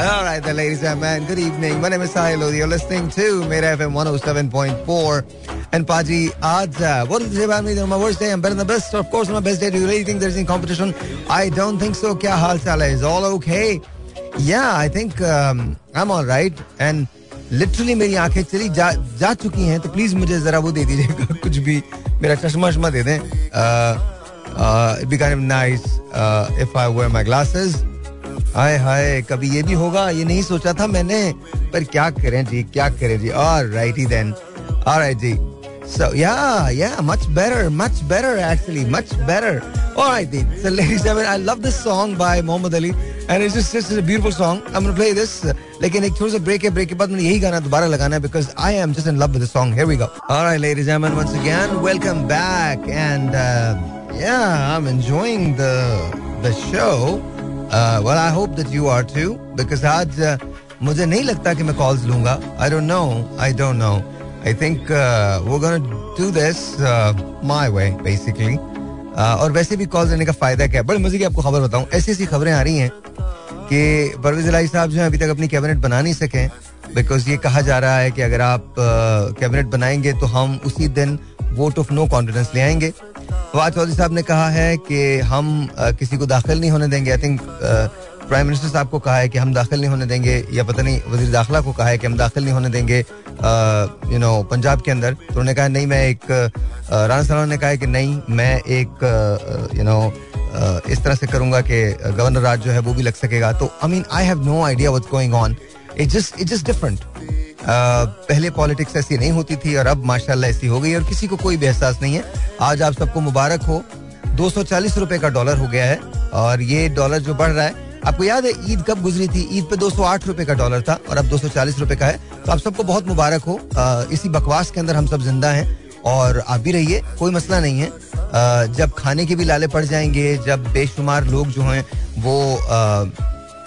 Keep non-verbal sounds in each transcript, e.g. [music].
All right, then, ladies and gentlemen, good evening. My name is Sahil Lodi. You're listening to Mera FM 107.4. And Paji, आज uh, what did you say about me? My worst day, I'm better than the best. Of course, my best day. Do you really think there's any competition? I don't think so. क्या हाल चाल है? Is all okay? Yeah, I think um, I'm all right. And literally मेरी आंखें चली जा, जा चुकी हैं तो प्लीज मुझे जरा वो दे दीजिएगा [laughs] कुछ भी मेरा चश्मा शमा दे then it be kind of nice if I wear my glasses हाय हाय कभी ये भी होगा ये नहीं सोचा था मैंने पर क्या करें जी क्या करें जी और राइट ही देन ऑलराइट जी So yeah, yeah, much better, much better actually, much better. All right, then. So ladies and gentlemen, I love this song by Muhammad Ali, and it's just it's a beautiful song. I'm gonna play this. लेकिन एक थोड़ा सा break है break के बाद मैंने यही गाना दोबारा लगाना है because I am just in love with the song. Here we go. All right, ladies and gentlemen, once again, welcome back, and uh, yeah, I'm enjoying the the well, I hope that you are too, because आज uh, मुझे नहीं लगता कि मैं calls लूँगा। I don't know I don't know I think वो do this my way basically और वैसे भी कॉल्स लेने का फ़ायदा क्या है? बड़े मज़े की आपको खबर बताऊँ। ऐसी ऐसी खबरें आ रही हैं कि परवेज इलाही साहब जो है अभी तक अपनी कैबिनेट बना नहीं सके बिकॉज़ ये कहा जा रहा है कि अगर आप कैबिनेट uh, बनाएँगे तो हम उसी दिन वोट ऑफ़ नो कॉन्फिडेंस ले आएँगे। फवाद चौधरी साहब ने कहा है कि हम किसी को दाखिल नहीं होने देंगे। आई थिंक प्राइम मिनिस्टर साहब को कहा है कि हम दाखिल नहीं होने देंगे, या पता नहीं, वज़ीर दाखिला को कहा है कि हम दाखिल नहीं होने देंगे यू नो पंजाब के अंदर। तो उन्होंने कहा, नहीं, मैं एक राना सलाम ने कहा है कि नहीं, मैं एक यू नो इस तरह से करूँगा कि गवर्नर राज जो है वो भी लग सकेगा। तो I mean I have no idea what's going on it just it just different पहले पॉलिटिक्स ऐसी नहीं होती थी और अब माशाल्लाह ऐसी हो गई और किसी को कोई भी एहसास नहीं है। आज आप सबको मुबारक हो। दो सौ का डॉलर हो गया है और ये डॉलर जो बढ़ रहा है आपको याद है ईद कब गुजरी थी? ईद पे दो सौ आठ रुपए का डॉलर था और अब दो सौ चालीस रुपए का है। तो आप सबको बहुत मुबारक हो। आ, इसी बकवास के अंदर हम सब ज़िंदा हैं और आप भी रहिए कोई मसला नहीं है। आ, जब खाने के भी लाले पड़ जाएँगे जब बेशुमार लोग जो हैं वो आ,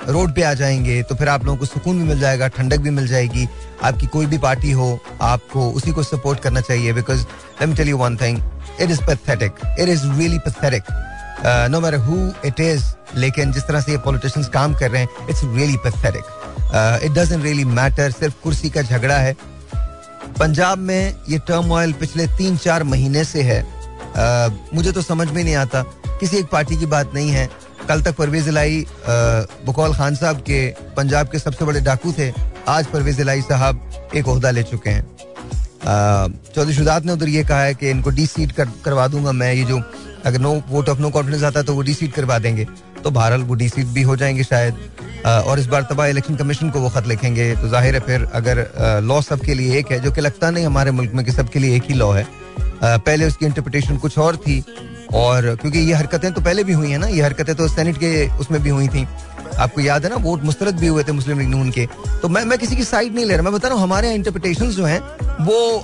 रोड पे आ जाएँगे तो फिर आप लोगों को सुकून भी मिल जाएगा ठंडक भी मिल जाएगी। आपकी कोई भी पार्टी हो आपको उसी को सपोर्ट करना चाहिए because let me tell you one thing it is pathetic it is really pathetic no matter who it is लेकिन जिस तरह से ये पॉलिटिशियंस काम कर रहे हैं it's really pathetic it doesn't really matter सिर्फ़ कुर्सी का झगड़ा है। पंजाब में ये टर्म ऑयल पिछले तीन चार महीने से है। Uh, मुझे तो समझ में नहीं आता किसी एक पार्टी की बात नहीं है। कल तक परवेज इलाई बकौल खान साहब के पंजाब के सबसे बड़े डाकू थे। आज परवेज इलाई साहब एक अहदा ले चुके हैं। चौधरी शुदात ने उधर ये कहा है कि इनको डी सीट कर, करवा दूँगा मैं। ये जो अगर no vote of no confidence आता तो वो डी सीट करवा देंगे। तो बहरहाल वो डी सीट भी हो जाएँगे शायद। और इस बार तबाह इलेक्शन कमीशन को वो खत लिखेंगे। तो ज़ाहिर है फिर अगर लॉ सबके लिए एक है जो कि लगता नहीं हमारे मुल्क में कि सबके लिए एक ही लॉ है। पहले उसकी इंटरप्रिटेशन कुछ और थी। और क्योंकि ये हरकतें तो पहले भी हुई है ना, ये हरकतें तो सेनेट के उसमें भी हुई थी। आपको याद है ना वोट मुस्तरद भी हुए थे मुस्लिम लीग नून के। तो मैं मैं किसी की साइड नहीं ले रहा, मैं बता रहा हूँ, हमारे यहाँ इंटरप्रिटेशन जो हैं, वो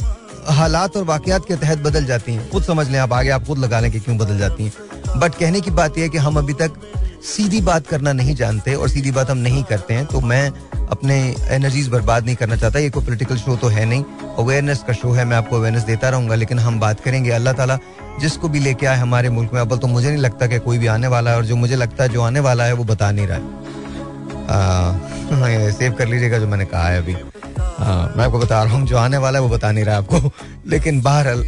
हालात और वाकयात के तहत बदल जाती हैं। खुद समझ लें आप, आगे आप खुद लगा लें कि क्यों बदल जाती हैं। बट कहने की बात यह है कि हम अभी तक सीधी बात करना नहीं जानते और सीधी बात हम नहीं करते हैं तो मैं अपने एनर्जीज बर्बाद नहीं करना चाहता ये कोई पोलिटिकल शो तो है नहीं। अवेयरनेस का शो है मैं आपको अवेयरनेस देता रहूँगा लेकिन हम बात करेंगे। अल्लाह ताला जिसको भी लेके आए हमारे मुल्क में अव्वल तो मुझे नहीं लगता कि कोई भी आने वाला है और जो मुझे लगता है जो आने वाला है वो बता नहीं रहा है। सेव कर लीजिएगा जो मैंने कहा है अभी। आ, मैं आपको बता रहा हूँ जो आने वाला है वो बता नहीं रहा आपको। लेकिन बहरहाल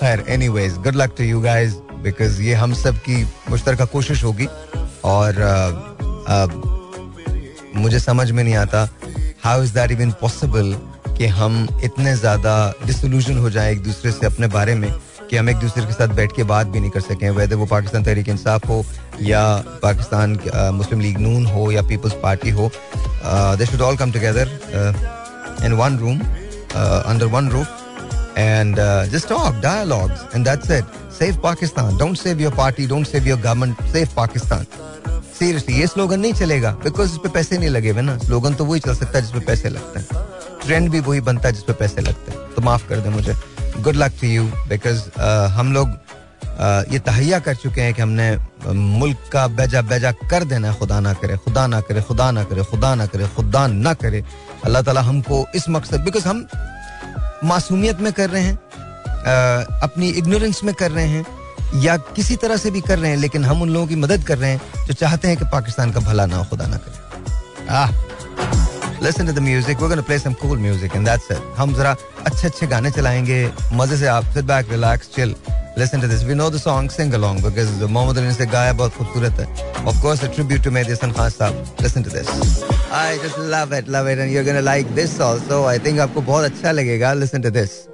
खैर anyways good luck to you guys because ये हम सब की मुश्तर कोशिश होगी। और आ, आ, मुझे समझ में नहीं आता how is that even possible कि हम इतने ज़्यादा डिसोल्यूशन हो जाए एक दूसरे से अपने बारे में कि हम एक दूसरे के साथ बैठ के बात भी नहीं कर सकें वैसे वो पाकिस्तान तहरीक इंसाफ हो या पाकिस्तान मुस्लिम लीग नून हो या पीपल्स पार्टी हो they should all come together in one room under one roof and just talk dialogues and that's it save Pakistan don't save your party don't save your government save Pakistan seriously ये slogan नहीं चलेगा because इस पे पैसे नहीं लगे हुए ना। स्लोगन तो वही चल सकता है जिसपे पैसे लगते हैं। ट्रेंड भी वही बनता है जिसपे पैसे लगते हैं। तो माफ़ कर दे मुझे। Good luck to you because हम लोग uh, ये तहैया कर चुके हैं कि हमने uh, मुल्क का बेजा बेजा कर देना है। खुदा ना करे खुदा ना करे खुदा ना करे खुदा ना करे खुदा ना करे। अल्लाह ताला हमको इस मकसद बिकॉज़ हम मासूमियत में कर रहे हैं uh, अपनी इग्नोरेंस में कर रहे हैं। या किसी तरह से भी कर रहे हैं लेकिन हम उन लोगों की मदद कर रहे हैं जो चाहते हैं कि पाकिस्तान का भला ना हो खुदा ना करे आह to the music. We're going to play some cool music and that's it. हम जरा अच्छे अच्छे गाने चलाएँगे मज़े से आप sit back, relax, chill. Listen to this. We know the song, sing along because Mohammad Ali ने से गाया बहुत खूबसूरत है. Of course, a tribute to Mehdi Hasan Khan साहब. Listen to this. I just love it, love it, and you're gonna like this also. I think आपको बहुत अच्छा लगेगा. Listen to this.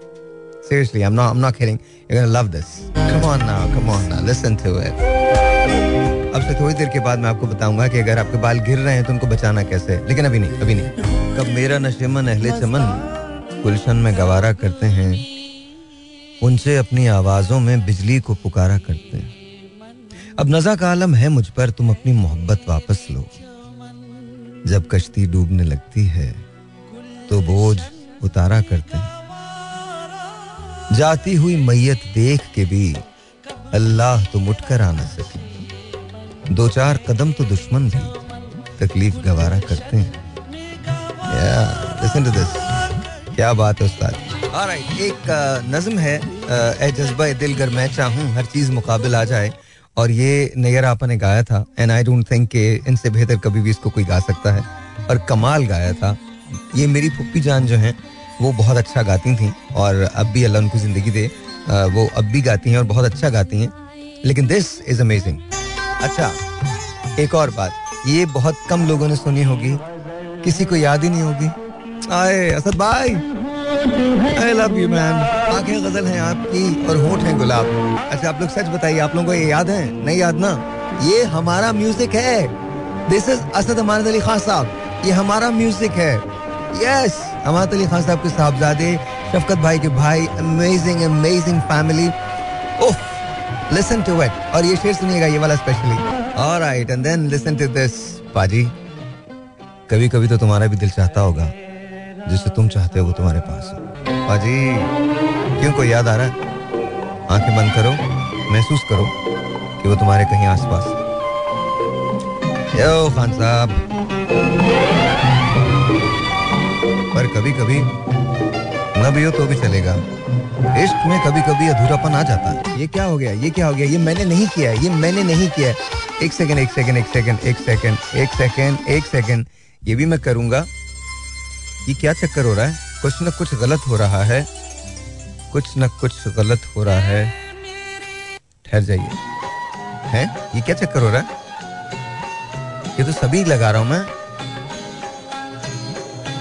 Seriously, I'm not, I'm not kidding. You're gonna love this. Come on now, come on now. Listen to it. अब से थोड़ी देर के बाद मैं आपको बताऊँगा कि अगर आपके बाल गिर रहे हैं तो उनको बचाना कैसे लेकिन अभी नहीं अभी नहीं कब मेरा नशेमन अहले चमन गुलशन में गवारा करते हैं उनसे अपनी आवाजों में बिजली को पुकारा करते हैं अब नजा का आलम है मुझ पर तुम अपनी मोहब्बत वापस लो जब कश्ती डूबने लगती है तो बोझ उतारा करते हैं जाती हुई मैयत देख के भी अल्लाह तो मुटकर आ न सके। दो चार कदम तो दुश्मन भी तकलीफ़ गवारा करते हैं। दिस क्या बात है उस्ताद। एक नज्म है ए जज्बा दिल गर मैं चाहूँ, हर चीज़ मुकाबिल आ जाए। और ये नैयर आपा ने गाया था एंड आई डोंट थिंक कि इनसे बेहतर कभी भी इसको कोई गा सकता है। और कमाल गाया था। ये मेरी पुप्पी जान जो हैं वो बहुत अच्छा गाती थी और अब भी अल्लाह उनको ज़िंदगी दे। वो अब भी गाती हैं और बहुत अच्छा गाती हैं। लेकिन दिस इज़ अमेजिंग अच्छा एक और बात। ये बहुत कम लोगों ने सुनी होगी। किसी को याद ही नहीं होगी। आए, असद भाई। आई लव यू मैन आँखें गज़ल हैं आपकी और होठ हैं गुलाब। अच्छा आप लोग सच बताइए, आप लोगों को ये याद है? नहीं याद ना? ये हमारा म्यूज़िक है। This is Asad Amanat Ali Khan Sahab. ये हमारा म्यूज़िक है। यस अमानत अली खान साहब के साहबजादे, शफकत भाई के भाई अमेजिंग अमेजिंग फैमिली उफ लिसन टू इट और ये शेर सुनिएगा, ये वाला specially alright and then listen to this पाजी. कभी कभी तो तुम्हारा भी दिल चाहता होगा, जिसे तुम चाहते हो वो तुम्हारे पास हो। पाजी, क्यों कोई याद आ रहा है? आँखें बंद करो, महसूस करो कि वो तुम्हारे कहीं आसपास यो खान साहब. पर कभी कभी न भी हो तो भी चलेगा। इश्क में कभी कभी अधूरापन आ जाता है। ये क्या हो गया? ये क्या हो गया? ये मैंने नहीं किया ये मैंने नहीं किया एक सेकंड एक सेकंड एक सेकंड एक सेकंड एक सेकंड एक सेकंड ये भी मैं करूँगा। ये क्या चक्कर हो रहा है? कुछ न कुछ गलत हो रहा है। कुछ न कुछ गलत हो रहा है। ठहर जाइए। है? ये क्या चक्कर हो रहा है? ये तो सभी लगा रहा हूँ मैं।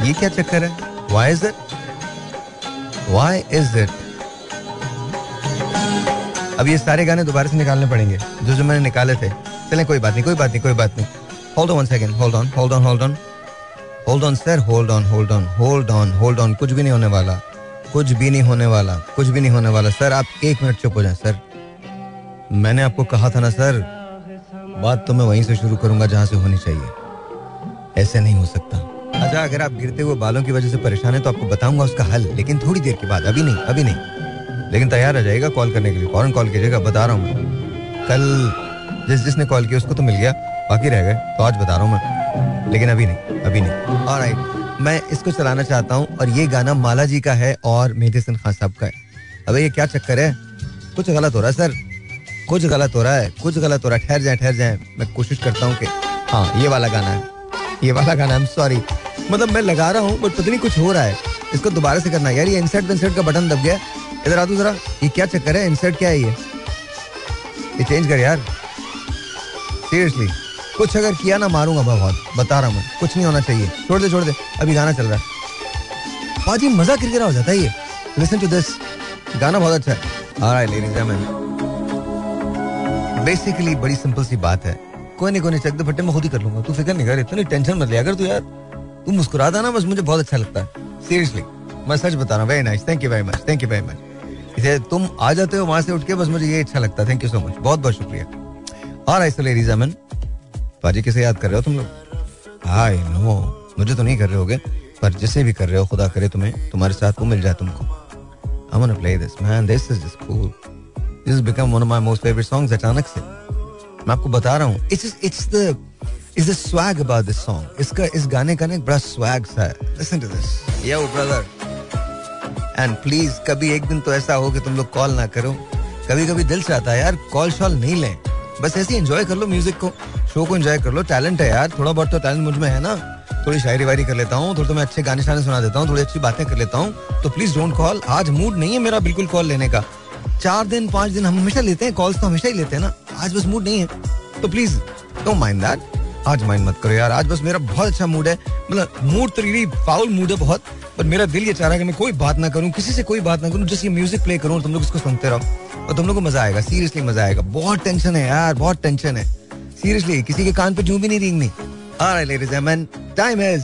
ये क्या चक्कर है? Why is it why is it अब ये सारे गाने दोबारा से निकालने पड़ेंगे। जो जो मैंने निकाले थे। चलें, कोई बात नहीं, कोई बात नहीं, कोई बात नहीं। Hold on second hold on hold on hold on hold on sir hold on hold on hold on hold on कुछ भी नहीं होने वाला। कुछ भी नहीं होने वाला। कुछ भी नहीं होने वाला। सर आप एक मिनट चुप हो जाए सर मैंने आपको कहा था ना सर बात तो मैं वहीं से शुरू करूँगा जहाँ से होनी चाहिए। ऐसे नहीं हो सकता। अच्छा अगर आप गिरते हुए बालों की वजह से परेशान है तो आपको बताऊँगा उसका हल। लेकिन थोड़ी देर के बाद, अभी नहीं अभी नहीं। लेकिन तैयार आ जाएगा कॉल करने के लिए। फ़ौरन कॉल कीजिएगा? बता रहा हूँ मैं। कल जिस जिसने कॉल किया, उसको तो मिल गया। बाकी रह गए। तो आज बता रहा हूँ मैं। लेकिन अभी नहीं अभी नहीं। और राइट मैं इसको चलाना चाहता हूँ और ये गाना माला जी का है और मेहदी खान साहब का है। अबे ये क्या चक्कर है? कुछ गलत हो रहा है, सर। कुछ गलत हो रहा है, कुछ गलत हो रहा है। ठहर जाए ठहर जाए। मैं कोशिश करता हूँ कि हाँ ये वाला गाना है। ये वाला गाना है सॉरी मतलब मैं लगा रहा हूँ बट पता नहीं कुछ हो रहा है। इसको दोबारा से करना यार, ये इंसर्ट विंसर्ट का बटन दब गया। इधर आ तू जरा। ये क्या चक्कर है? इंसर्ट क्या है ये? ये चेंज कर यार। सीरियसली कुछ अगर किया ना मारूँगा मैं बहुत। बता रहा हूँ कुछ नहीं होना चाहिए। छोड़ दे छोड़ दे। अभी गाना चल रहा है। पाजी मज़ा किरकिरा हो जाता है ये। लिसन टू दिस गाना बहुत अच्छा है। बेसिकली बड़ी सिंपल सी बात है। कोई नहीं कोई नहीं चक दे फट्टे मैं खुद ही कर लूँगा। तू फ़िक्र नहीं कर, इतनी टेंशन मत लिया अगर तू यार, तू मुस्कुराता ना, बस मुझे बहुत अच्छा लगता है। सीरियसली मैं सच बता रहा हूँ very nice thank you very much thank you very much इसे तुम आ जाते हो वहाँ से उठ के, बस मुझे ये अच्छा लगता है। थैंक यू सो मच बहुत बहुत शुक्रिया। और ऐसे लेडीज़ अमन पाजी किसे याद कर रहे हो तुम लोग? हाय नो मुझे तो नहीं कर रहे होगे, पर जिसे भी कर रहे हो, खुदा करे तुम्हें, तुम्हारे साथ वो मिल जाए तुमको। I'm gonna play this, man, this is just cool this has become one of my most favorite songs अचानक से। मैं आपको बता रहा हूँ just, it's the it's the swag about this song. इसका इस गाने का ना बड़ा swag सा है। Listen to this. Yo brother. And please कभी एक दिन तो ऐसा हो कि तुम लोग कॉल ना करो। कभी कभी दिल आता है यार कॉल शॉल नहीं लें। बस ऐसे एंजॉय कर लो म्यूज़िक को। शो को एंजॉय कर लो। टैलेंट है यार। थोड़ा बहुत तो टैलेंट मुझमें है ना। थोड़ी शायरी वायरी कर लेता हूँ। थोड़े तो मैं अच्छे गाने शाने सुना देता हूँ। थोड़ी अच्छी बातें कर लेता हूँ। तो प्लीज़ डोंट कॉल आज मूड नहीं है मेरा बिल्कुल कॉल लेने का। चार दिन पाँच दिन हम हमेशा लेते हैं। कॉल्स तो हमेशा ही लेते हैं ना। आज बस मूड नहीं है। तो प्लीज़ डोंट माइंड दैट आज माइंड मत करो यार। आज बस मेरा बहुत अच्छा मूड है। मतलब मूड तो रियली फाउल मूड है बहुत, पर मेरा दिल ये चाह रहा है कि मैं कोई बात ना करूँ, किसी से कोई बात ना करूँ जस्ट ये म्यूज़िक प्ले करूँ और तुम लोग इसको सुनते रहो। और तुम लोग को मज़ा आएगा सीरियसली मज़ा आएगा। बहुत टेंशन है यार, बहुत टेंशन है। सीरियसली किसी के कान पे जू भी नहीं रेंगनी। टाइम इज़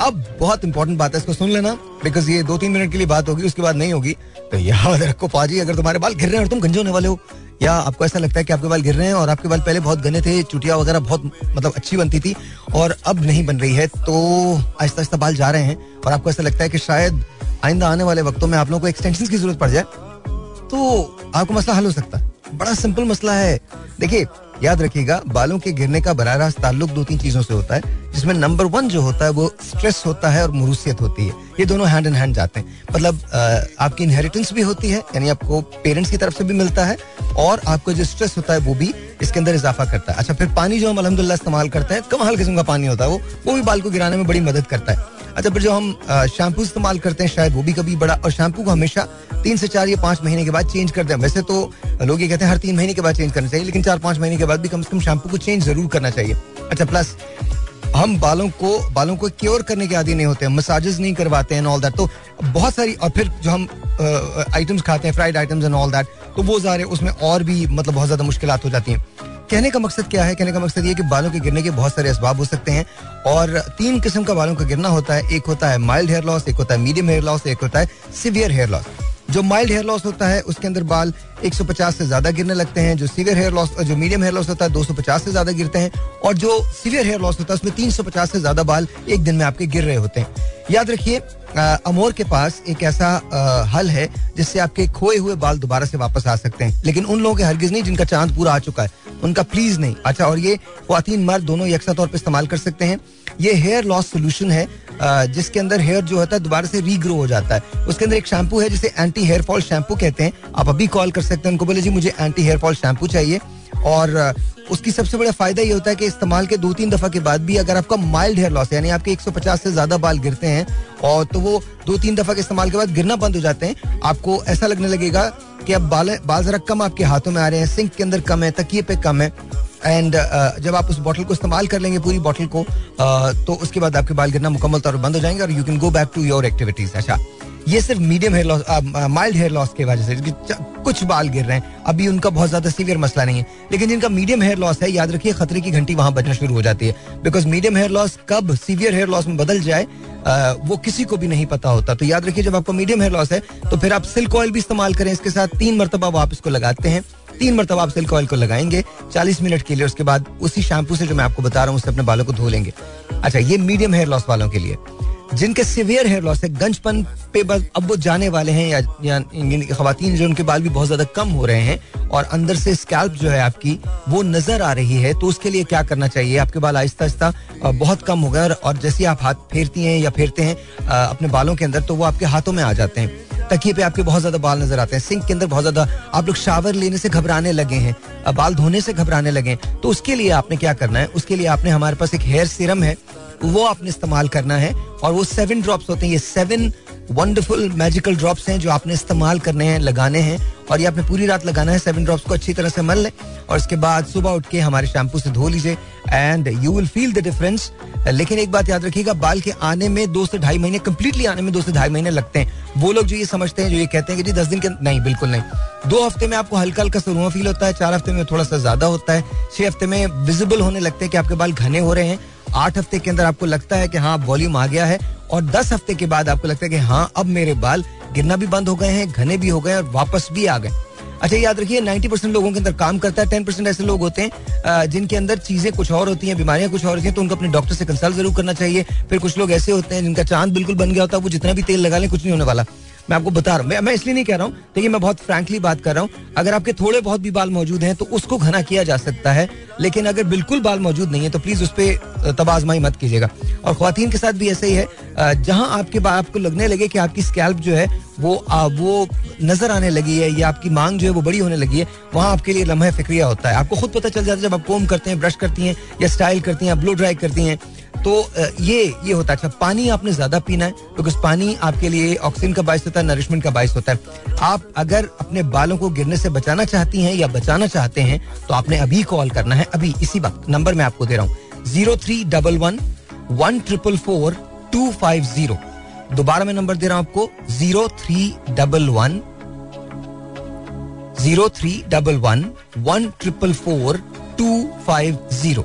अब बहुत इंपॉर्टेंट बात है, इसको सुन लेना। बिकॉज़ ये दो तीन मिनट के लिए बात होगी, उसके बाद नहीं होगी। तो याद रखो पाजी, अगर तुम्हारे बाल गिर रहे हैं और तुम गंजे होने वाले हो या आपको ऐसा लगता है कि आपके बाल गिर रहे हैं और आपके बाल पहले बहुत घने थे, चुटिया वगैरह बहुत मतलब अच्छी बनती थी और अब नहीं बन रही है तो आहिस्ता आहिस्ता बाल जा रहे हैं और आपको ऐसा लगता है कि शायद आइंदा आने वाले वक्तों में आप लोगों को एक्सटेंशन की ज़रूरत पड़ जाए तो आपको मसला हल हो सकता है। बड़ा सिंपल मसला है। देखिए याद रखिएगा, बालों के गिरने का बरह रास्त ताल्लुक दो तीन चीज़ों से होता है, जिसमें नंबर वन जो होता है वो स्ट्रेस होता है और मरूसियत होती है। ये दोनों हैंड इन हैंड जाते हैं। मतलब आपकी इनहेरिटेंस भी होती है, यानी आपको पेरेंट्स की तरफ़ से भी मिलता है, और आपको जो स्ट्रेस होता है वो भी इसके अंदर इजाफा करता है। अच्छा फिर पानी जो हम अलहमदुल्ला इस्तेमाल करते हैं, कमाल किस्म का पानी होता है वो वो भी बाल को गिराने में बड़ी मदद करता है। अच्छा फिर जो हम शैम्पू इस्तेमाल करते हैं, शायद वो भी कभी बड़ा, और शैम्पू को हमेशा तीन से चार या पाँच महीने के बाद चेंज करते हैं। वैसे तो लोग ये कहते हैं, हर तीन महीने के बाद चेंज करना चाहिए, लेकिन चार पाँच महीने के बाद भी कम से कम शैम्पू को चेंज ज़रूर करना चाहिए। अच्छा प्लस हम बालों को बालों को क्योर करने के आदि नहीं होते हैं मसाजेस नहीं करवाते हैं ऑल दैट तो बहुत सारी, और फिर जो हम आइटम्स खाते हैं fried items and all that तो वो ज़ाहिर उसमें और भी मतलब बहुत ज़्यादा मुश्किल हो जाती हैं। कहने का मकसद क्या है? कहने का मकसद ये कि बालों के गिरने के बहुत सारे इसबाब हो सकते हैं और तीन किस्म का बालों का गिरना होता है। एक होता है माइल्ड हेयर लॉस एक होता है मीडियम हेयर लॉस एक होता है सिवियर हेयर लॉस जो माइल्ड हेयर लॉस होता है, उसके अंदर बाल 150 से ज़्यादा गिरने लगते हैं। जो सीवियर हेयर लॉस जो मीडियम हेयर लॉस होता है 250 से ज़्यादा गिरते हैं। और जो सीवियर हेयर लॉस होता है, उसमें 350 से ज़्यादा बाल एक दिन में आपके गिर रहे होते हैं। याद रखिए अमोर के पास एक ऐसा आ, हल है जिससे आपके खोए हुए बाल दोबारा से वापस आ सकते हैं। लेकिन उन लोगों के हरगिज नहीं जिनका चाँद पूरा आ चुका है। उनका प्लीज़ नहीं। अच्छा और ये खातन मर्द दोनों यकसा तौर पर इस्तेमाल कर सकते हैं। ये हेयर लॉस सोल्यूशन है जिसके अंदर हेयर जो होता है दोबारा से रीग्रो हो जाता है। उसके अंदर एक शैम्पू है जिसे एंटी हेयर फॉल शैम्पू कहते हैं। आप अभी कॉल कर सकते हैं उनको बोले जी मुझे एंटी हेयर फॉल शैम्पू चाहिए। और उसकी सबसे बड़ा फ़ायदा ये होता है कि इस्तेमाल के दो तीन दफ़ा के बाद भी अगर आपका माइल्ड हेयर लॉस यानी आपके 150 से ज़्यादा बाल गिरते हैं और तो वो दो तीन दफ़ा के इस्तेमाल के बाद गिरना बंद हो जाते हैं आपको ऐसा लगने लगेगा कि अब बाल बाल जरा कम आपके हाथों में आ रहे हैं सिंक के अंदर कम है तकिए पे कम है एंड uh, जब आप उस बॉटल को इस्तेमाल कर लेंगे पूरी बॉटल को uh, तो उसके बाद आपके बाल गिरना मुकम्मल तौर पर बंद हो जाएँगे और you can go back to your activities अच्छा। ये सिर्फ़ medium hair loss mild hair loss की वजह से कुछ बाल गिर रहे हैं। अभी उनका बहुत ज़्यादा सीवियर मसला नहीं है। लेकिन जिनका मीडियम हेयर लॉस है याद रखिए खतरे की घंटी वहाँ बजना शुरू हो जाती है। बिकॉज़ मीडियम हेयर लॉस कब सीवियर हेयर लॉस में बदल जाए आ, वो किसी को भी नहीं पता होता। तो याद रखिए जब आपको मीडियम हेयर लॉस है तो फिर आप सिल्क ऑयल भी इस्तेमाल करें। इसके साथ तीन मरतबा आप इसको लगाते हैं। तीन मरतबा आप सिल्क ऑयल को लगाएँगे चालीस मिनट के लिए उसके बाद उसी शैम्पू से जो मैं आपको बता रहा हूँ उससे अपने बालों को धो लेंगे। अच्छा ये मीडियम हेयर लॉस वालों के लिए। जिनके सिवियर हेयर लॉस है गंजपन पे बस अब वो जाने वाले हैं या, खातन जो उनके बाल भी बहुत ज़्यादा कम हो रहे हैं और अंदर से स्कैल्प जो है आपकी वो नज़र आ रही है तो उसके लिए क्या करना चाहिए? आपके बाल आहिस्ता आहिस्ता बहुत कम हो गए और जैसे आप हाथ फेरती हैं या फेरते हैं अपने बालों के अंदर तो वो आपके हाथों में आ जाते हैं। तकिए पे आपके बहुत ज़्यादा बाल नज़र आते हैं सिंक के अंदर बहुत ज़्यादा आप लोग शावर लेने से घबराने लगे हैं बाल धोने से घबराने लगे हैं तो उसके लिए आपने क्या करना है? उसके लिए आपने हमारे पास एक हेयर सीरम है वो आपने इस्तेमाल करना है और वो सेवन ड्रॉप्स होते हैं। ये सेवन वंडरफुल मैजिकल ड्रॉप्स हैं जो आपने इस्तेमाल करने हैं, लगाने हैं और ये आपने पूरी रात लगाना है। सेवन ड्रॉप्स को अच्छी तरह से मल लें और उसके बाद सुबह उठ के हमारे शैम्पू से धो लीजिए and you will feel the difference लेकिन एक बात याद रखिएगा, बाल के आने में दो से ढाई महीने कंप्लीटली आने में दो से ढाई महीने लगते हैं। वो लोग जो ये समझते हैं, जो ये कहते हैं कि जी दस दिन के नहीं, बिल्कुल नहीं। दो हफ़्ते में आपको हल्का हल्का सरुआ फील होता है, चार हफ़्ते में थोड़ा सा ज़्यादा होता है, छह हफ़्ते में विजिबल होने लगते हैं कि आपके बाल घने हो रहे हैं। आठ हफ़्ते के अंदर आपको लगता है कि हाँ वॉल्यूम आ गया है और दस हफ़्ते के बाद आपको लगता है कि हाँ अब मेरे बाल गिरना भी बंद हो गए हैं, घने भी हो गए और वापस भी आ गए। अच्छा याद रखिए 90 परसेंट लोगों के अंदर काम करता है 10 परसेंट ऐसे लोग होते हैं जिनके अंदर चीज़ें कुछ और होती हैं, बीमारियाँ कुछ और होती हैं तो उनको अपने डॉक्टर से कंसल्ट ज़रूर करना चाहिए। फिर कुछ लोग ऐसे होते हैं जिनका चाँद बिल्कुल बन गया होता है, वो जितना भी तेल लगा लें, कुछ नहीं होने वाला। मैं आपको बता रहा हूँ। मैं इसलिए नहीं कह रहा हूँ देखिए मैं बहुत फ्रैंकली बात कर रहा हूँ। अगर आपके थोड़े बहुत भी बाल मौजूद हैं तो उसको घना किया जा सकता है लेकिन अगर बिल्कुल बाल मौजूद नहीं है तो प्लीज़ उस पर तबाजमाई मत कीजिएगा। और खातन के साथ भी ऐसे ही है जहाँ आपके आपको लगने लगे कि आपकी स्कैल्प जो है वो आ, वो नज़र आने लगी है या आपकी मांग जो है वो बड़ी होने लगी है वहाँ आपके लिए लम्हा फिक्रिया होता है। आपको खुद पता चल जाता है जब आप कोम करते हैं ब्रश करती हैं या स्टाइल करती हैं ब्लो ड्राई करती हैं तो ये ये होता है। अच्छा पानी आपने ज़्यादा पीना है बिकॉज़ पानी आपके लिए ऑक्सीजन का बायस होता है नरिशमेंट का बायस होता है। आप अगर अपने बालों को गिरने से बचाना चाहती हैं या बचाना चाहते हैं तो आपने अभी कॉल करना है। अभी, इसी वक्त नंबर मैं आपको दे रहा हूँ। Zero three double one one triple four two five zero दोबारा मैं नंबर दे रहा हूँ आपको। Zero three double one zero three double one one triple four two five zero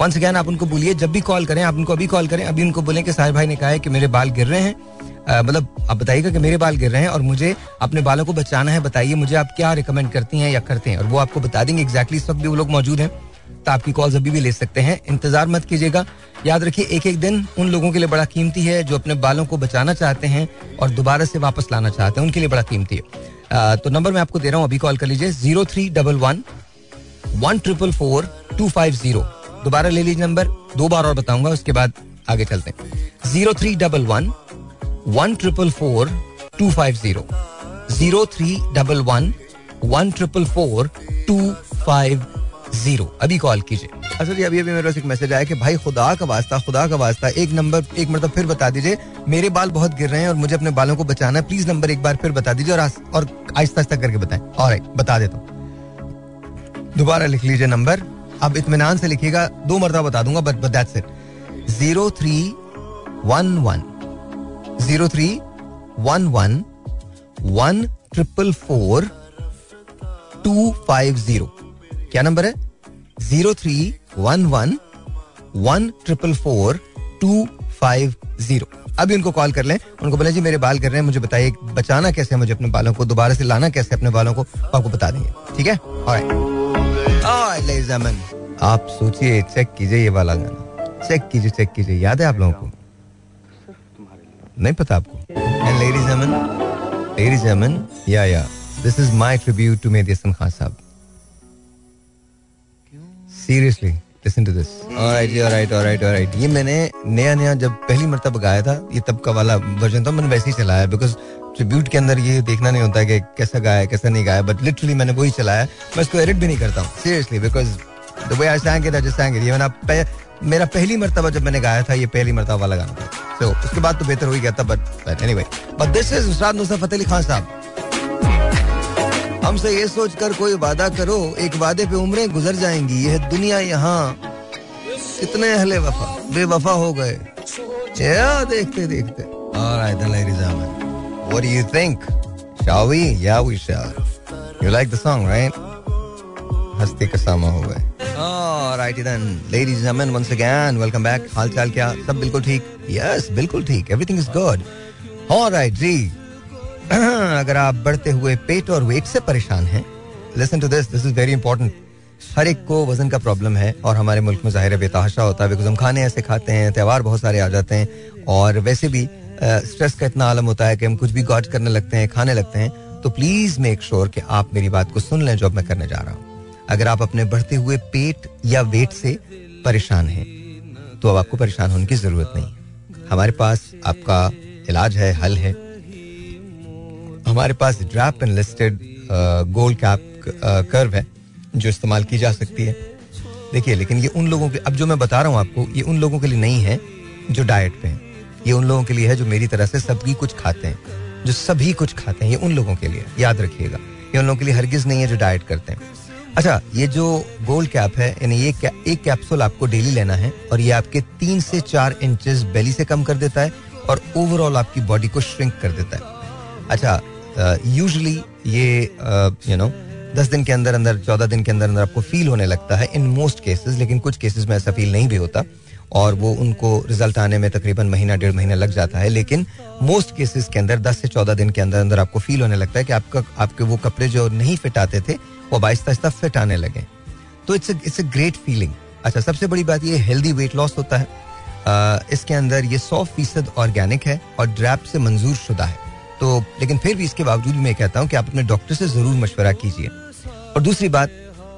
once again आप उनको बोलिए, जब भी कॉल करें, आप उनको अभी कॉल करें। अभी उनको बोलें कि साहिर भाई ने कहा है कि मेरे बाल गिर रहे हैं। मतलब आप बताइएगा कि मेरे बाल गिर रहे हैं और मुझे अपने बालों को बचाना है, बताइए मुझे आप क्या रिकमेंड करती हैं या करते हैं। और वो आपको बता देंगे एग्जैक्टली इस वक्त भी वो लोग मौजूद हैं। तो आपकी कॉल्स अभी भी ले सकते हैं। इंतज़ार मत कीजिएगा। याद रखिए एक एक दिन उन लोगों के लिए बड़ा कीमती है जो अपने बालों को बचाना चाहते हैं और दोबारा से वापस लाना चाहते हैं। उनके लिए बड़ा कीमती है। तो नंबर मैं आपको दे रहा हूँ, अभी कॉल कर लीजिए zero three double one one triple four two five zero दोबारा ले लीजिए नंबर, दो बार और बताऊँगा, उसके बाद आगे चलते हैं। Zero three double one one triple four, two five zero. Zero three double one one triple four, two five zero. अभी कॉल कीजिए। अच्छा जी अभी अभी मेरे पास एक मैसेज आया कि भाई, खुदा का वास्ता, खुदा का वास्ता, एक नंबर, एक मतलब फिर बता दीजिए। मेरे बाल बहुत गिर रहे हैं और मुझे अपने बालों को बचाना है। प्लीज़ नंबर एक बार फिर बता दीजिए और और आहिस्ता आहिस्ता करके बताएँ। और बता देता हूँ। दोबारा लिख लीजिए नंबर। अब इतमान से लिखिएगा, दो मरतबा बता दूँगा but but that's it zero three one one, zero three one one one triple four two five zero. क्या नंबर है? Zero three one one one triple four two five zero. अभी उनको कॉल कर लें। उनको बोले, जी, मेरे बाल कर रहे हैं, मुझे बताइए बचाना कैसे है मुझे अपने बालों को, दोबारा से लाना कैसे अपने बालों को, आपको बता देंगे। ठीक है? आप सोचिए चेक कीजिए ये वाला गाना। चेक कीजिए चेक कीजिए, याद है आप लोगों को? नहीं पता आपको? Ladies Aman ladies Aman yeah yeah this is my tribute to Mehdi Hassan Khan साहब seriously listen to this alright alright alright alright ये मैंने नया नया जब पहली मरतब गाया था, ये तब का वाला वर्जन था, मैंने वैसे ही चलाया बिकॉज़ ट्रिब्यूट के अंदर ये देखना नहीं होता कि कैसा गाया कैसा नहीं गाया बट लिटरली मैंने वही चलाया मैं इसको एडिट भी नहीं करता हूँ seriously because the way I sang it it ये मैंने पह, मेरा पहली मरतबा जब मैंने गाया था ये पहली मरतबा वाला गाना था। तो so, उसके बाद तो बेहतर हो ही गया था but anyway but this is Ustad Nusrat Fateh Ali Khan साहब। हमसे ये सोचकर कोई वादा करो एक वादे पे उम्रें गुजर जाएँगी। यह दुनिया यहाँ कितने अहले वफा बेवफा हो गए। देखते देखते then ladies and gentlemen, what do you think? Shall we? Yeah, we shall. You like the song, right? हस्ती का सामा हो गए Alrighty then, ladies and gentlemen, once again, welcome back. हाल चाल क्या? सब बिल्कुल ठीक? Yes, बिल्कुल ठीक. Everything is good. Alright, जी. [clears throat] अगर आप बढ़ते हुए पेट और वेट से परेशान हैं listen to this this is very important हर एक को वज़न का प्रॉब्लम है और हमारे मुल्क में ज़ाहिर बेतहाशा होता है बिकॉज़ हम खाने ऐसे खाते हैं त्यौहार बहुत सारे आ जाते हैं और वैसे भी स्ट्रेस का इतना आलम होता है कि हम कुछ भी गॉड करने लगते हैं, खाने लगते हैं तो प्लीज़ मेक श्योर कि आप मेरी बात को सुन लें जो मैं करने जा रहा हूँ। अगर आप अपने बढ़ते हुए पेट या वेट से परेशान हैं तो अब आपको परेशान होने की ज़रूरत नहीं। हमारे पास आपका इलाज है, हल है। हमारे पास ड्रैप and listed gold cap curve है, जो इस्तेमाल की जा सकती है। देखिए, लेकिन ये उन लोगों के, अब जो मैं बता रहा हूँ आपको, ये उन लोगों के लिए नहीं है जो डाइट पे हैं। ये उन लोगों के लिए है जो मेरी तरह से सभी कुछ खाते हैं जो सभी कुछ खाते हैं ये उन लोगों के लिए याद रखिएगा। ये उन लोगों के लिए हरगिज नहीं है जो डाइट करते हैं। अच्छा ये जो गोल्ड कैप है यानी ये क्या, एक कैप्सूल आपको डेली लेना है और ये आपके तीन से चार इंचेस बेली से कम कर देता है और ओवरऑल आपकी बॉडी को श्रिंक कर देता है। अच्छा यूजली ये यू नो दस दिन के अंदर अंदर चौदह दिन के अंदर अंदर आपको फील होने लगता है इन मोस्ट केसेस लेकिन कुछ केसेस में ऐसा फील नहीं भी होता। और वो उनको रिज़ल्ट आने में तकरीबन महीना डेढ़ महीना लग जाता है। लेकिन मोस्ट केसेस के अंदर दस से चौदह दिन के अंदर अंदर आपको फील होने लगता है कि आपका आपके वो कपड़े जो नहीं फिट आते थे वो आहिस्ता आहिस्ता फिट आने लगे। तो it's it's a great feeling अच्छा सबसे बड़ी बात ये हेल्दी वेट लॉस होता है। आ, इसके अंदर ये सौ फ़ीसद ऑर्गेनिक है और ड्रैप से मंजूर शुदा है। तो लेकिन फिर भी इसके बावजूद मैं कहता हूँ कि आप अपने डॉक्टर से ज़रूर मशवरा कीजिए। और दूसरी बात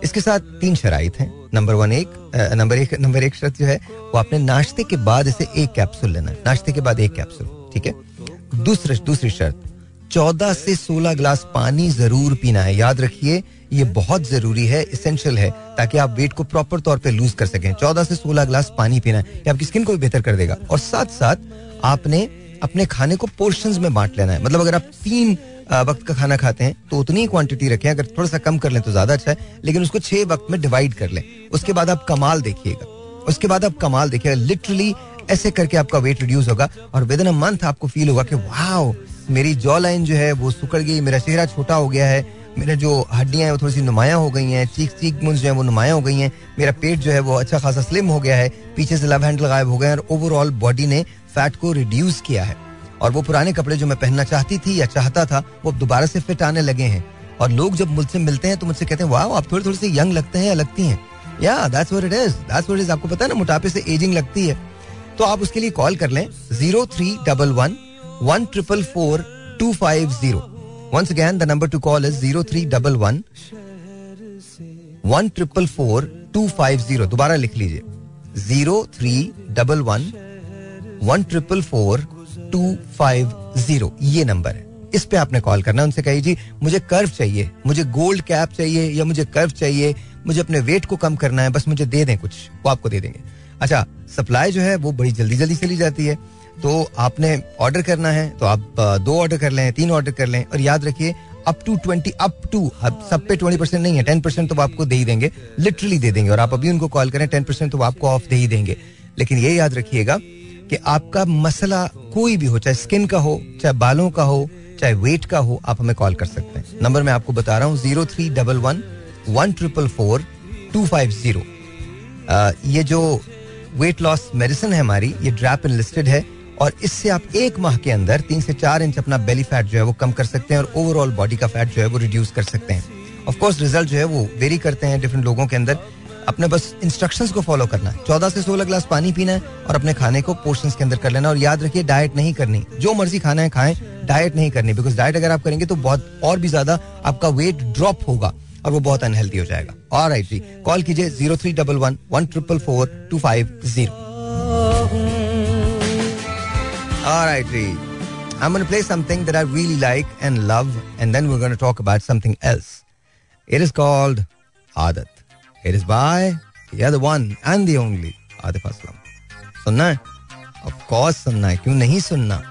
इसके साथ तीन शराइ हैं। नंबर वन एक नंबर एक नंबर एक शर्त जो है, वो आपने नाश्ते के बाद इसे एक कैप्सूल लेना है। नाश्ते के बाद एक कैप्सूल, ठीक है? दूसरी दूसरी शर्त, चौदह से सोलह गिलास पानी ज़रूर पीना है। याद रखिए, ये बहुत ज़रूरी है इसेंशियल है, ताकि आप वेट को प्रॉपर तौर पे लूज कर सकें। चौदह से सोलह ग्लास पानी पीना है, ये आपकी स्किन को भी बेहतर कर देगा। और साथ साथ आपने अपने खाने को पोर्शन में बांट लेना है। मतलब अगर आप तीन वक्त का खाना खाते हैं तो उतनी ही क्वांटिटी रखें, अगर थोड़ा सा कम कर लें तो ज़्यादा अच्छा है, लेकिन उसको छह वक्त में डिवाइड कर लें। उसके बाद आप कमाल देखिएगा। उसके बाद आप कमाल देखिएगा। लिटरली ऐसे करके आपका वेट रिड्यूस होगा और विद इन अ मंथ आपको फील होगा कि वाह मेरी जॉ लाइन जो है वो सुकड़ गई, मेरा चेहरा छोटा हो गया है, मेरे जो हड्डियाँ हैं वो थोड़ी सी नुमाया हो गई हैं चीक चीक मुंज जो है वो नुमाया हो गई हैं, मेरा पेट जो है वो अच्छा खासा स्लिम हो गया है, पीछे से लव हैंडल गायब हो गए हैं और ओवरऑल बॉडी ने फैट को रिड्यूस किया है। और वो पुराने कपड़े जो मैं पहनना चाहती थी या चाहता था, वो दोबारा से फिट आने लगे हैं। और लोग जब मुझसे मिलते हैं तो मुझसे कहते हैं वाह आप थोड़ी थोड़ी सी यंग लगते हैं या लगती हैं? Yeah that's it is that's what is आपको पता है ना, मोटापे से एजिंग लगती है। तो आप उसके लिए कॉल कर लें zero three double one one triple four two five zero once again the number to call is zero three double one one triple four two five zero दोबारा लिख लीजिए। Zero three double one one triple four two five zero ये number है। इस पे आपने call करना उनसे कही जी, मुझे कर्व चाहिए, मुझे गोल्ड कैप चाहिए या मुझे कर्व चाहिए, मुझे अपने वेट को कम करना है, बस मुझे दे दें कुछ, वो आपको दे देंगे। अच्छा सप्लाई जो है, वो बड़ी जल्दी जल्दी चली जाती है। तो आपने ऑर्डर करना है तो आप दो ऑर्डर कर लें, तीन ऑर्डर कर लें, और याद रखिए up to twenty up to सब पे ट्वेंटी परसेंट नहीं है टेन परसेंट तो वो आपको दे ही देंगे लिटरली दे देंगे, और आप अभी उनको कॉल करें टेन परसेंट तो वो आपको ऑफ़ दे ही देंगे। लेकिन ये याद रखिएगा कि आपका मसला कोई भी हो, चाहे स्किन का हो, चाहे बालों का हो, चाहे वेट का हो, आप हमें कॉल कर सकते हैं। नंबर मैं आपको बता रहा हूँ zero three double one one triple four two five zero ये जो वेट लॉस मेडिसिन है हमारी, ये ड्रैप लिस्टेड है, और इससे आप एक माह के अंदर तीन से चार इंच अपना बेली फैट जो है वो कम कर सकते हैं और ओवरऑल बॉडी का फैट जो है वो रिड्यूस कर सकते हैं। ऑफ़ कोर्स रिज़ल्ट जो है वो वेरी करते हैं डिफरेंट लोगों के अंदर अपने बस इंस्ट्रक्शंस को फॉलो करना है। चौदह से सोलह ग्लास पानी पीना है और अपने खाने को पोर्शन के अंदर कर लेना और याद रखिए डाइट नहीं करनी। जो मर्ज़ी खाना है खाएँ डाइट नहीं करनी। बिकॉज़ डाइट अगर आप करेंगे तो बहुत और भी ज़्यादा आपका वेट ड्रॉप होगा और वो बहुत अनहेल्दी हो जाएगा। और राइट जी। कॉल कीजिए zero three double one one triple four two five zero I'm going to play something that I really like and love, and then we're going to talk about something else. It is called Adat. It is by the other one and the only Adif Aslam. सुनना है? Of course सुनना है. क्यों नहीं सुनना?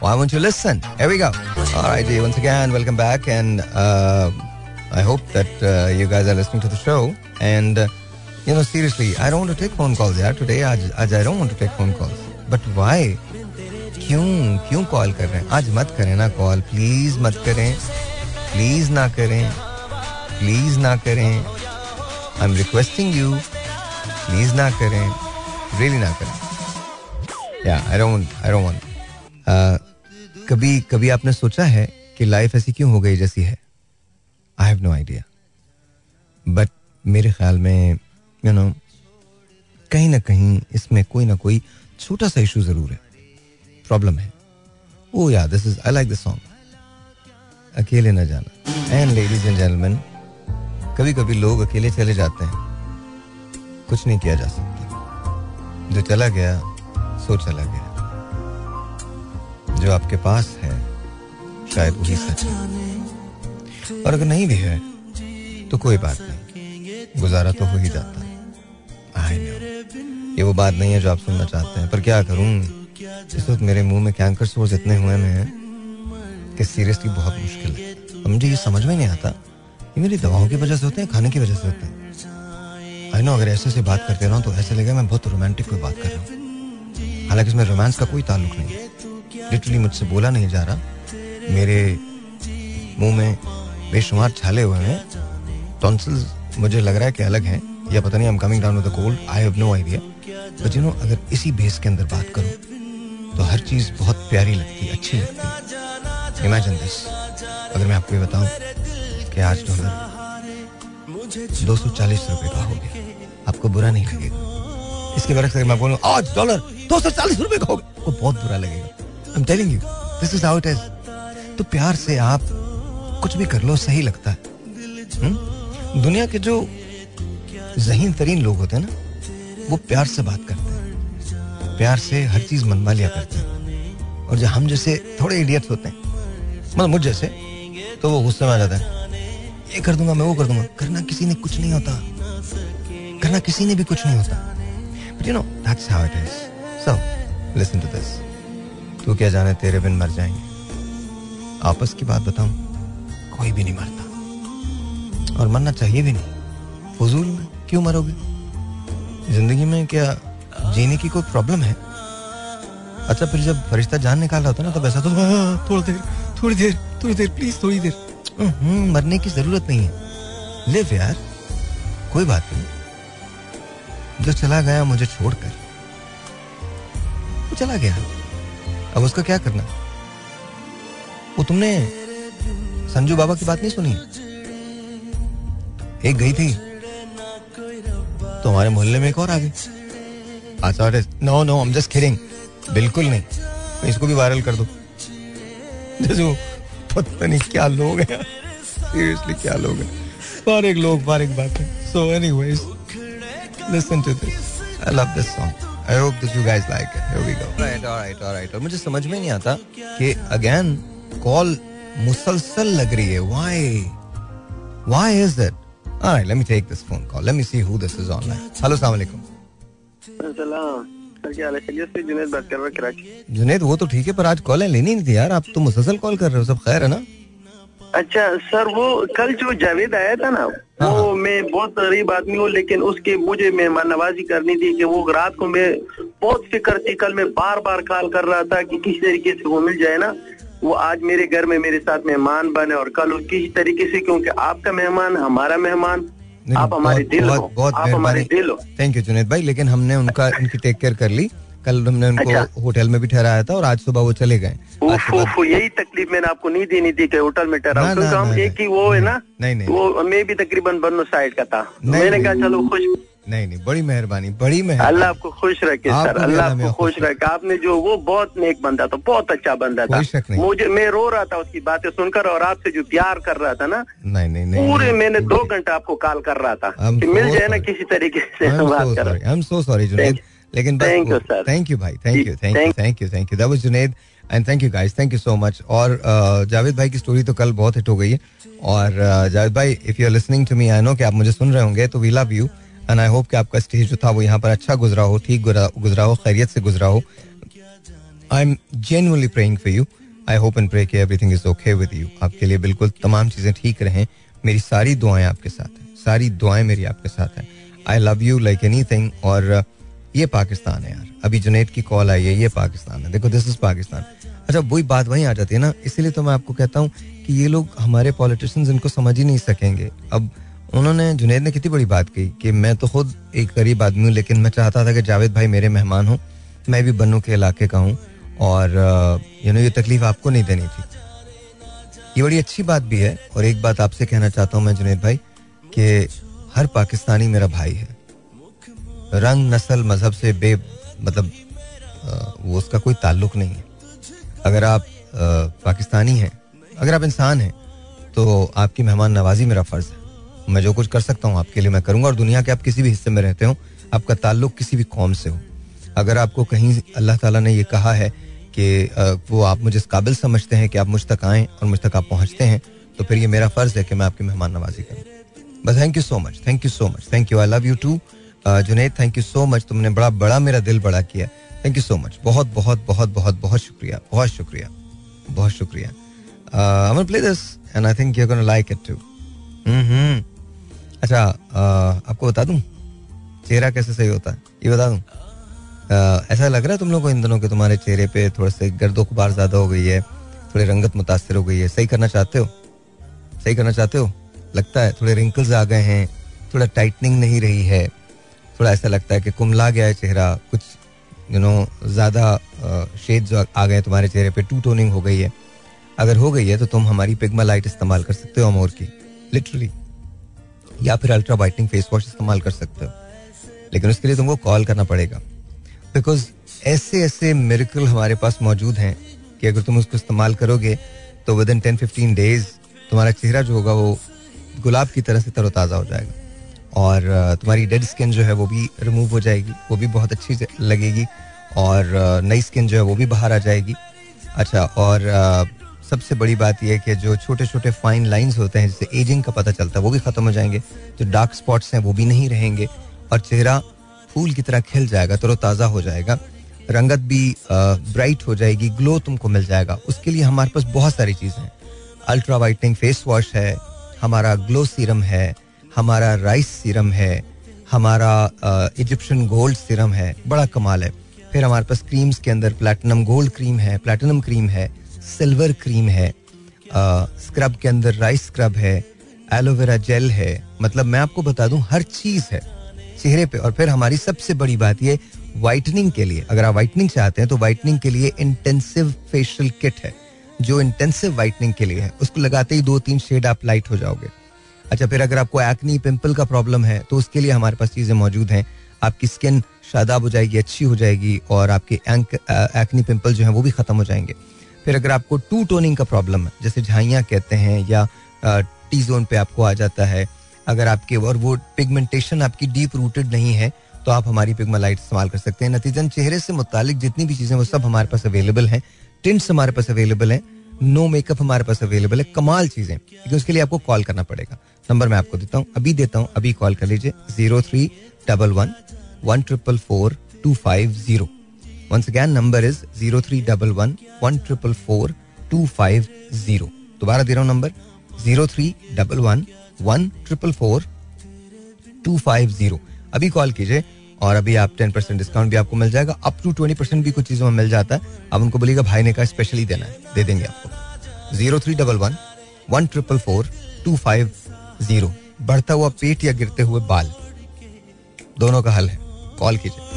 Why won't you listen? Here we go. Alright, once again, welcome back, and uh, I hope that uh, you guys are listening to the show. And, uh, you know, seriously, I don't want to take phone calls, yeah. Today, आज, आज I don't want to take phone calls. But why? क्यों क्यों call कर रहे हैं आज मत करें ना कॉल प्लीज मत करें प्लीज ना करें प्लीज ना करें I am requesting you please ना करें रियली ना करें. आई वांट कभी कभी आपने सोचा है कि लाइफ ऐसी क्यों हो गई जैसी है? I have no idea but मेरे ख्याल में यू नो कहीं ना कहीं इसमें कोई ना कोई छोटा सा इशू ज़रूर है. प्रॉब्लम है. ओ yeah this is I like this song अकेले न जाना. एंड लेडीज़ एंड जेंटलमैन कभी कभी लोग अकेले चले जाते हैं। कुछ नहीं किया जा सकता। जो चला गया सो चला गया। जो आपके पास है शायद वही सच है। और अगर नहीं भी है तो कोई बात नहीं। गुजारा तो हो ही जाता है। आई नो ये वो बात नहीं है जो आप सुनना चाहते हैं। पर क्या करूँ? इस वक्त मेरे मुँह में कैंकर सोर्स इतने हुए में हैं कि सीरियसली बहुत मुश्किल है। मुझे ये समझ में नहीं आता ये मेरी दवाओं की वजह से होते हैं, खाने की वजह से होते हैं। आई नो अगर ऐसे से बात करते रहा तो ऐसे लगेगा मैं बहुत रोमांटिक कोई बात कर रहा हूँ। हालाँकि इसमें रोमांस का कोई ताल्लुक नहीं है। लिटरली मुझसे बोला नहीं जा रहा। मेरे मुँह में बेशुमार छाले हुए हैं। टॉन्सिल्स मुझे लग रहा है कि अलग हैं, या पता नहीं I am coming down with cold I have no idea but you know अगर इसी बेस के अंदर बात करूँ तो हर चीज़ बहुत प्यारी लगती है, अच्छी लगती है। इमेजिन दिस अगर मैं आपको ये बताऊँ कि आज डॉलर दो सौ चालीस रुपए का हो गया। आपको बुरा नहीं लगेगा। इसके बरक्स अगर मैं बोलूँ, आज डॉलर दो सौ चालीस रुपए का हो गया। आपको बहुत बुरा लगेगा। I am telling you this is तो प्यार से आप कुछ भी कर लो, सही लगता है। हुँ? हम्म? दुनिया के जो जहीन तरीन लोग होते हैं ना, वो प्यार से बात करते हैं। प्यार से हर चीज़ मनवा लिया करते हैं। और जब हम जैसे थोड़े इडियट्स होते हैं मतलब मुझ जैसे तो वो गुस्से में आ जाता है। ये कर दूँगा मैं वो कर दूँगा। करना किसी ने कुछ नहीं होता। करना किसी ने भी कुछ नहीं होता। But you know that's how it is so listen to this तू क्या जाने तेरे बिन मर जाएँगे। आपस की बात बताऊँ कोई भी नहीं मरता। और मरना चाहिए भी नहीं। फजूल में क्यों मरोगे? ज़िंदगी में क्या जीने की कोई प्रॉब्लम है? अच्छा फिर जब फरिश्ता जान निकाल रहा होता ना तब ऐसा तो हाँ, थोड़ी देर थोड़ी देर थोड़ी देर प्लीज़ थोड़ी देर। मरने की ज़रूरत नहीं है। लिव यार। कोई बात नहीं। जो चला गया, मुझे छोड़कर। वो चला गया। अब उसका क्या करना? वो तुमने संजू बाबा की बात नहीं सुनी? एक गई थी। तो हमारे मोहल्ले में एक और आ गई। नो नो हम जस्ट किडिंग बिल्कुल नहीं। इसको भी वायरल कर दो। जैसे पता नहीं क्या लोग हैं। सीरियसली क्या लोग हैं। और एक लोग बार एक बात है। So anyways listen to this I love this song I hope this you guys like it here we go right alright alright और मुझे समझ में नहीं आता कि अगेन कॉल मुसलसल लग रही है। Why why is that alright let me take this phone call let me see who this is online hello अस्सलाम वालेकुम जुनेद बात कर रहा कराची जुनेद वो तो ठीक है पर आज कॉल लेनी नहीं थी यार। आप तो मुसलसल कॉल कर रहे हो सब खैर है ना? अच्छा सर वो कल जो जावेद आया था ना हाँ, वो हाँ। मैं बहुत गरीब आदमी हूँ लेकिन उसके मुझे मेहमान नवाजी करनी थी कि वो रात को मैं बहुत फ़िक्र थी कल मैं बार बार कॉल कर रहा था कि किस तरीके से वो मिल जाए ना। वो आज मेरे घर में मेरे साथ मेहमान बने और कल किसी तरीके से क्योंकि आपका मेहमान हमारा मेहमान आप हमारे दिल हो। बहुत आप हमारे दिल हो। थैंक यू जुनेद भाई। लेकिन हमने उनका उनकी टेक केयर कर ली। कल हमने उनको अच्छा। होटल में भी ठहराया था और आज सुबह वो चले गए। यही तकलीफ़ मैंने आपको नहीं देनी थी कि होटल में ठहरा तो हम एक ही वो है ना नहीं, नहीं। वो मैं भी तकरीबन बनो साइड का था। मैंने कहा चलो खुश नहीं नहीं बड़ी मेहरबानी बड़ी मेहरबानी। अल्लाह आपको खुश रखे सर अल्लाह आपको खुश रखे। आपने जो वो बहुत नेक बंदा था बहुत अच्छा बंदा था। मुझे मैं रो रहा था उसकी बातें सुनकर और आपसे जो प्यार कर रहा था ना नहीं नहीं नहीं पूरे मैंने दो घंटा आपको कॉल कर रहा था कि मिल जाए ना किसी तरीके से बात कर। Sorry. I'm so sorry, Junaid. लेकिन thank you, sir. Thank you भाई। Thank you thank you thank you thank you that was Junaid and thank you guys thank you so much और जावेद भाई की स्टोरी तो कल बहुत हिट हो गई है। और जावेद भाई if you are listening to me I know कि आप मुझे सुन रहे होंगे तो we love you and I hope कि आपका स्टेज जो था वो यहाँ पर अच्छा गुजरा हो, ठीक गुजरा हो, खैरियत से गुजरा हो। I am genuinely praying for you I hope and pray कि everything is okay with you आपके लिए बिल्कुल तमाम चीज़ें ठीक रहें। मेरी सारी दुआएँ आपके साथ हैं। सारी दुआएँ मेरी आपके साथ हैं। I love you like anything और, ये पाकिस्तान है यार। अभी जुनेद की कॉल आई है, ये पाकिस्तान है। देखो दिस इज़ पाकिस्तान। अच्छा वही बात वहीं आ जाती है ना। इसीलिए तो मैं आपको कहता हूँ कि ये लोग हमारे पॉलिटिशियंस इनको समझ ही नहीं सकेंगे। अब उन्होंने जुनेद ने कितनी बड़ी बात कही कि मैं तो खुद एक गरीब आदमी हूँ, लेकिन मैं चाहता था कि जावेद भाई मेरे मेहमान हो, मैं भी बन्नू के इलाके का हूँ और यू नो ये तकलीफ़ आपको नहीं देनी थी। ये बड़ी अच्छी बात भी है और एक बात आपसे कहना चाहता हूँ मैं जुनेद भाई कि हर पाकिस्तानी मेरा भाई है। रंग, नस्ल, मज़हब से बे मतलब वो उसका कोई ताल्लुक नहीं है। अगर आप पाकिस्तानी हैं, अगर आप इंसान हैं तो आपकी मेहमान नवाजी मेरा फ़र्ज़ है। मैं जो कुछ कर सकता हूँ, आपके लिए मैं करूँगा। और दुनिया के आप किसी भी हिस्से में रहते हो, आपका ताल्लुक किसी भी कौम से हो। अगर आपको कहीं अल्लाह ताला ने ये कहा है कि वो आप मुझे इस काबिल समझते हैं कि आप मुझ तक आएँ और मुझ तक आप पहुँचते हैं तो फिर ये मेरा फ़र्ज़ है कि मैं आपकी मेहमान नवाजी करूँ। बस thank you so much thank you so much thank you I love you too Junaid thank you so much तुमने बड़ा बड़ा मेरा दिल बड़ा किया। थैंक यू सो मच बहुत बहुत बहुत बहुत बहुत शुक्रिया बहुत शुक्रिया बहुत शुक्रिया। I play this and I think you like it too hmm. अच्छा आपको बता दूँ? चेहरा कैसे सही होता है? ये बता दूँ? ऐसा लग रहा है तुम लोग को इन दिनों के तुम्हारे चेहरे पे थोड़े से गर्दो गुबार ज़्यादा हो गई है, थोड़ी रंगत मुतासर हो गई है। सही करना चाहते हो? सही करना चाहते हो? लगता है थोड़े रिंकल्स आ गए हैं, थोड़ा टाइटनिंग नहीं रही है, थोड़ा ऐसा लगता है कि कुमला गया है चेहरा, कुछ यू नो ज़्यादा शेड्स आ गए तुम्हारे चेहरे पे टू टोनिंग हो गई है। अगर हो गई है तो तुम हमारी पिग्मा लाइट इस्तेमाल कर सकते हो अमोर की लिटरली या फिर अल्ट्रा वाइटनिंग फेस वॉश इस्तेमाल कर सकते हो। लेकिन उसके लिए तुमको कॉल करना पड़ेगा। बिकॉज़ ऐसे ऐसे मेरिकल हमारे पास मौजूद हैं कि अगर तुम उसको इस्तेमाल करोगे तो within ten fifteen days तुम्हारा चेहरा जो होगा वो गुलाब की तरह से तरोताज़ा हो जाएगा। और तुम्हारी डेड स्किन जो है वो भी रिमूव हो जाएगी, वो भी बहुत अच्छी लगेगी। और नई स्किन जो है वो भी बाहर आ जाएगी। अच्छा और सबसे बड़ी बात यह है कि जो छोटे छोटे फाइन लाइंस होते हैं, जिससे एजिंग का पता चलता है, वो भी खत्म हो जाएँगे। जो डार्क स्पॉट्स हैं, वो भी नहीं रहेंगे और चेहरा फूल की तरह खिल जाएगा, तरोताज़ा हो जाएगा। रंगत भी ब्राइट हो जाएगी ग्लो तुमको मिल जाएगा। उसके लिए हमारे पास बहुत सारी चीज़ें हैं। अल्ट्रा वाइटनिंग फेस वॉश है, हमारा ग्लो सीरम है, हमारा राइस सीरम है, हमारा इजिप्शियन गोल्ड सीरम है, बड़ा कमाल है। फिर हमारे पास क्रीम्स के अंदर प्लेटिनम गोल्ड क्रीम है प्लेटिनम क्रीम है सिल्वर क्रीम है स्क्रब के अंदर राइस स्क्रब है एलोवेरा जेल है। मतलब मैं आपको बता दूँ, हर चीज़ है चेहरे पे। और फिर हमारी सबसे बड़ी बात ये वाइटनिंग के लिए। अगर आप वाइटनिंग चाहते हैं तो वाइटनिंग के लिए इंटेंसिव फेशियल किट है। जो इंटेंसिव वाइटनिंग के लिए है। उसको लगाते ही दो तीन शेड आप लाइट हो जाओगे। अच्छा फिर अगर आपको एक्नी पिंपल का प्रॉब्लम है तो उसके लिए हमारे पास चीज़ें मौजूद हैं। आपकी स्किन शादाब हो जाएगी, अच्छी हो जाएगी, और आपके एक्नी पिंपल जो है, वो भी ख़त्म हो जाएँगे। फिर अगर आपको टू टोनिंग का प्रॉब्लम है, जैसे झाइयाँ कहते हैं या टी जोन पे आपको आ जाता है, अगर आपके और वो पिगमेंटेशन आपकी डीप रूटेड नहीं है तो आप हमारी पिगमालाइट इस्तेमाल कर सकते हैं। नतीजन चेहरे से मुतालिक जितनी भी चीज़ें वो सब हमारे पास अवेलेबल हैं। टिंट्स हमारे पास अवेलेबल हैं। नो मेकअप हमारे पास अवेलेबल है। कमाल चीज़ें लेकिन उसके लिए आपको कॉल करना पड़ेगा। नंबर मैं आपको देता हूँ। अभी देता हूँ। अभी कॉल कर लीजिए। Zero three double one one triple four two five zero once again number is zero three double one one triple four two five zero दोबारा दे रहा हूँ number zero three double one one triple four two five zero अभी call कीजिए और अभी आप ten percent discount भी आपको मिल जाएगा। अप टू ट्वेंटी परसेंट भी कुछ चीज़ों में मिल जाता है। आप उनको बोलिएगा, भाई ने कहा स्पेशली देना है। दे देंगे आपको। Zero three double one one triple four two five zero बढ़ता हुआ पेट या गिरते हुए बाल। दोनों का हल है। कॉल कीजिए।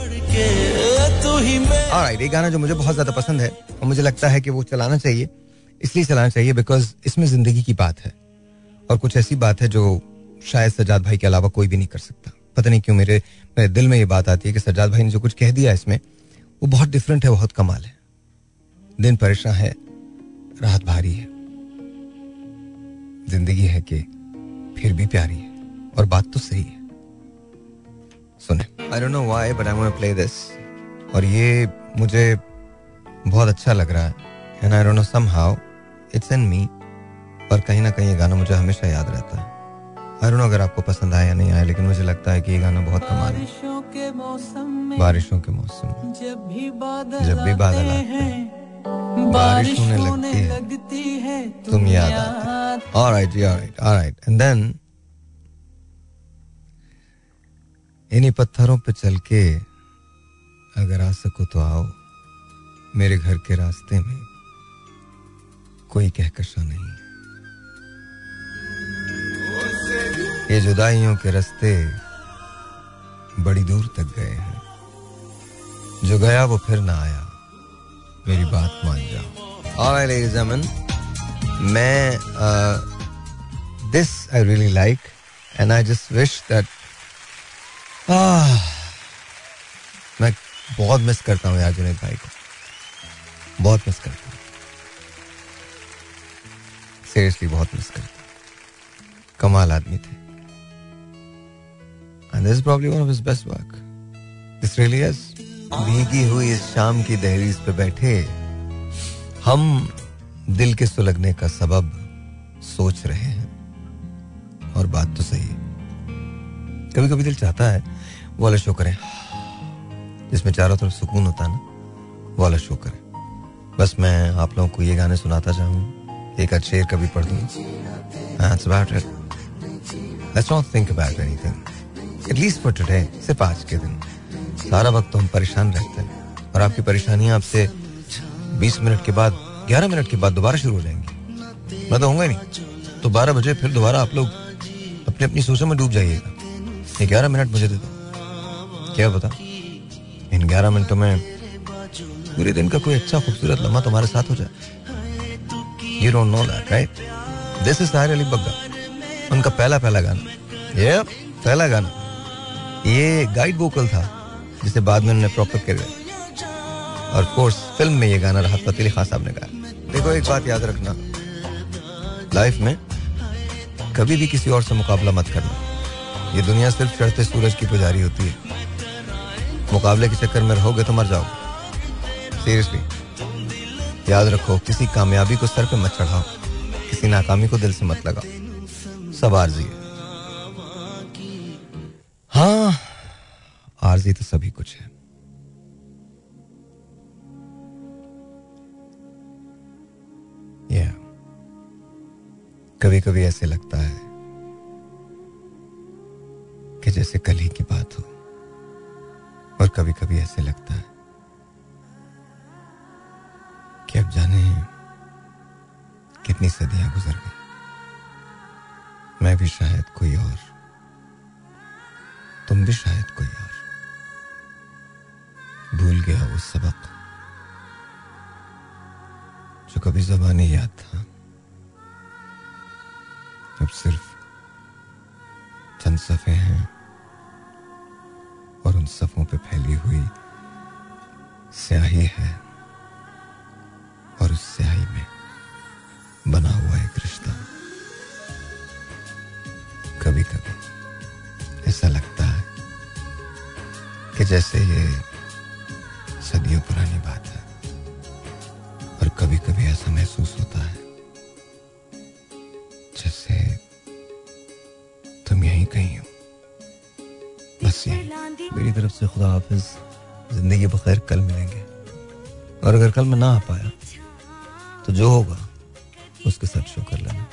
राइट ये गाना जो मुझे बहुत ज़्यादा पसंद है और मुझे लगता है कि वो चलाना चाहिए, इसलिए चलाना चाहिए बिकॉज़ इसमें ज़िंदगी की बात है और कुछ ऐसी बात है जो शायद सजाद भाई के अलावा कोई भी नहीं कर सकता। पता नहीं क्यों मेरे मेरे दिल में ये बात आती है कि सजाद भाई ने जो कुछ कह दिया इसमें, वो बहुत डिफरेंट है, बहुत कमाल है। दिन परेशान है राहत भारी है। ज़िंदगी है कि फिर भी प्यारी है और बात तो सही है। सुने। I don't know why but I want to play this और ये मुझे बहुत अच्छा लग रहा है। And I don't know somehow it's in me और कहीं ना कहीं ये गाना मुझे हमेशा याद रहता है। आई डोंट नो अगर आपको पसंद आया या नहीं आया लेकिन मुझे लगता है कि ये गाना बहुत कमाल है। बारिशों के मौसम में जब भी बादल जब भी बादल आते हैं। बारिश होने लगती है। तुम याद आते ऑलराइट जी ऑलराइट ऑलराइट एंड देन इन्हीं पत्थरों पे चल के अगर आ सको तो आओ मेरे घर के रास्ते में। कोई कहकशा नहीं ये जुदाइयों के रास्ते बड़ी दूर तक गए हैं। जो गया वो फिर ना आया। मेरी बात मान जाओ। जमन मैं this I really like and I just wish that मैं बहुत मिस करता हूँ यार जुनेद भाई को। बहुत मिस करता हूँ। सीरियसली बहुत मिस करता हूँ। कमाल आदमी थे। This is probably one of his best work. This really is. भीगी हुई इस शाम की दहलीज पे बैठे हम दिल के सुलगने का सबब सोच रहे हैं। और बात तो सही है। कभी कभी दिल चाहता है वाला शो करें। जिसमें चारों तरफ़ सुकून होता है ना वाला शो करें। बस मैं आप लोगों को ये गाने सुनाता चाहूँ। एक अच्छे शेर कभी पढ़ दूँ। Let's not think about anything. At least for today, सिर्फ़ आज के दिन। सारा वक्त तो हम परेशान रहते हैं। और आपकी परेशानियाँ आपसे 20 मिनट के बाद 11 मिनट के बाद दोबारा शुरू हो जाएँगी। मैं तो होऊँगा नहीं। तो 12 बजे फिर दोबारा आप लोग अपनी अपनी सोचों में डूब जाइएगा। ग्यारह मिनट मुझे दे दो। क्या बता इन ग्यारह मिनटों में पूरे दिन का कोई अच्छा खूबसूरत लम्हा तुम्हारे साथ हो जाए। You don't know that right this is Tahir Ali Bagga उनका पहला पहला गाना। ये पहला गाना। ये गाइड वोकल था, जिसे बाद में उन्होंने प्रॉपर कर और कोर्स फ़िल्म में ये गाना राहत फतेह खान साहब ने गाया। देखो, एक बात याद रखना। लाइफ में कभी भी किसी और से मुकाबला मत करना। ये दुनिया सिर्फ़ चढ़ते सूरज की पुजारी होती है। मुकाबले के चक्कर में रहोगे तो मर जाओगे सीरियसली याद रखो, किसी कामयाबी को सर पे मत चढ़ाओ। किसी नाकामी को दिल से मत लगाओ। सब आरजी है। हाँ आरजी तो सभी कुछ है। या कभी कभी ऐसे लगता है कि जैसे कल ही की बात हो। और कभी कभी ऐसे लगता है कि अब जाने कितनी सदियाँ गुजर गई। मैं भी शायद कोई और। तुम भी शायद कोई और। भूल गया वो सबक जो कभी जबानी याद था। अब सिर्फ़ चंद सफ़े हैं। उन सफ़ों पे फैली हुई स्याही है और उस स्याही में बना हुआ एक रिश्ता। कभी कभी ऐसा लगता है कि जैसे ये सदियों पुरानी बात है और कभी कभी ऐसा महसूस होता है मेरी तरफ़ से खुदा हाफिज, ज़िंदगी बखैर कल मिलेंगे। और अगर कल मैं ना आ पाया तो जो होगा, उसके साथ शो कर लेना।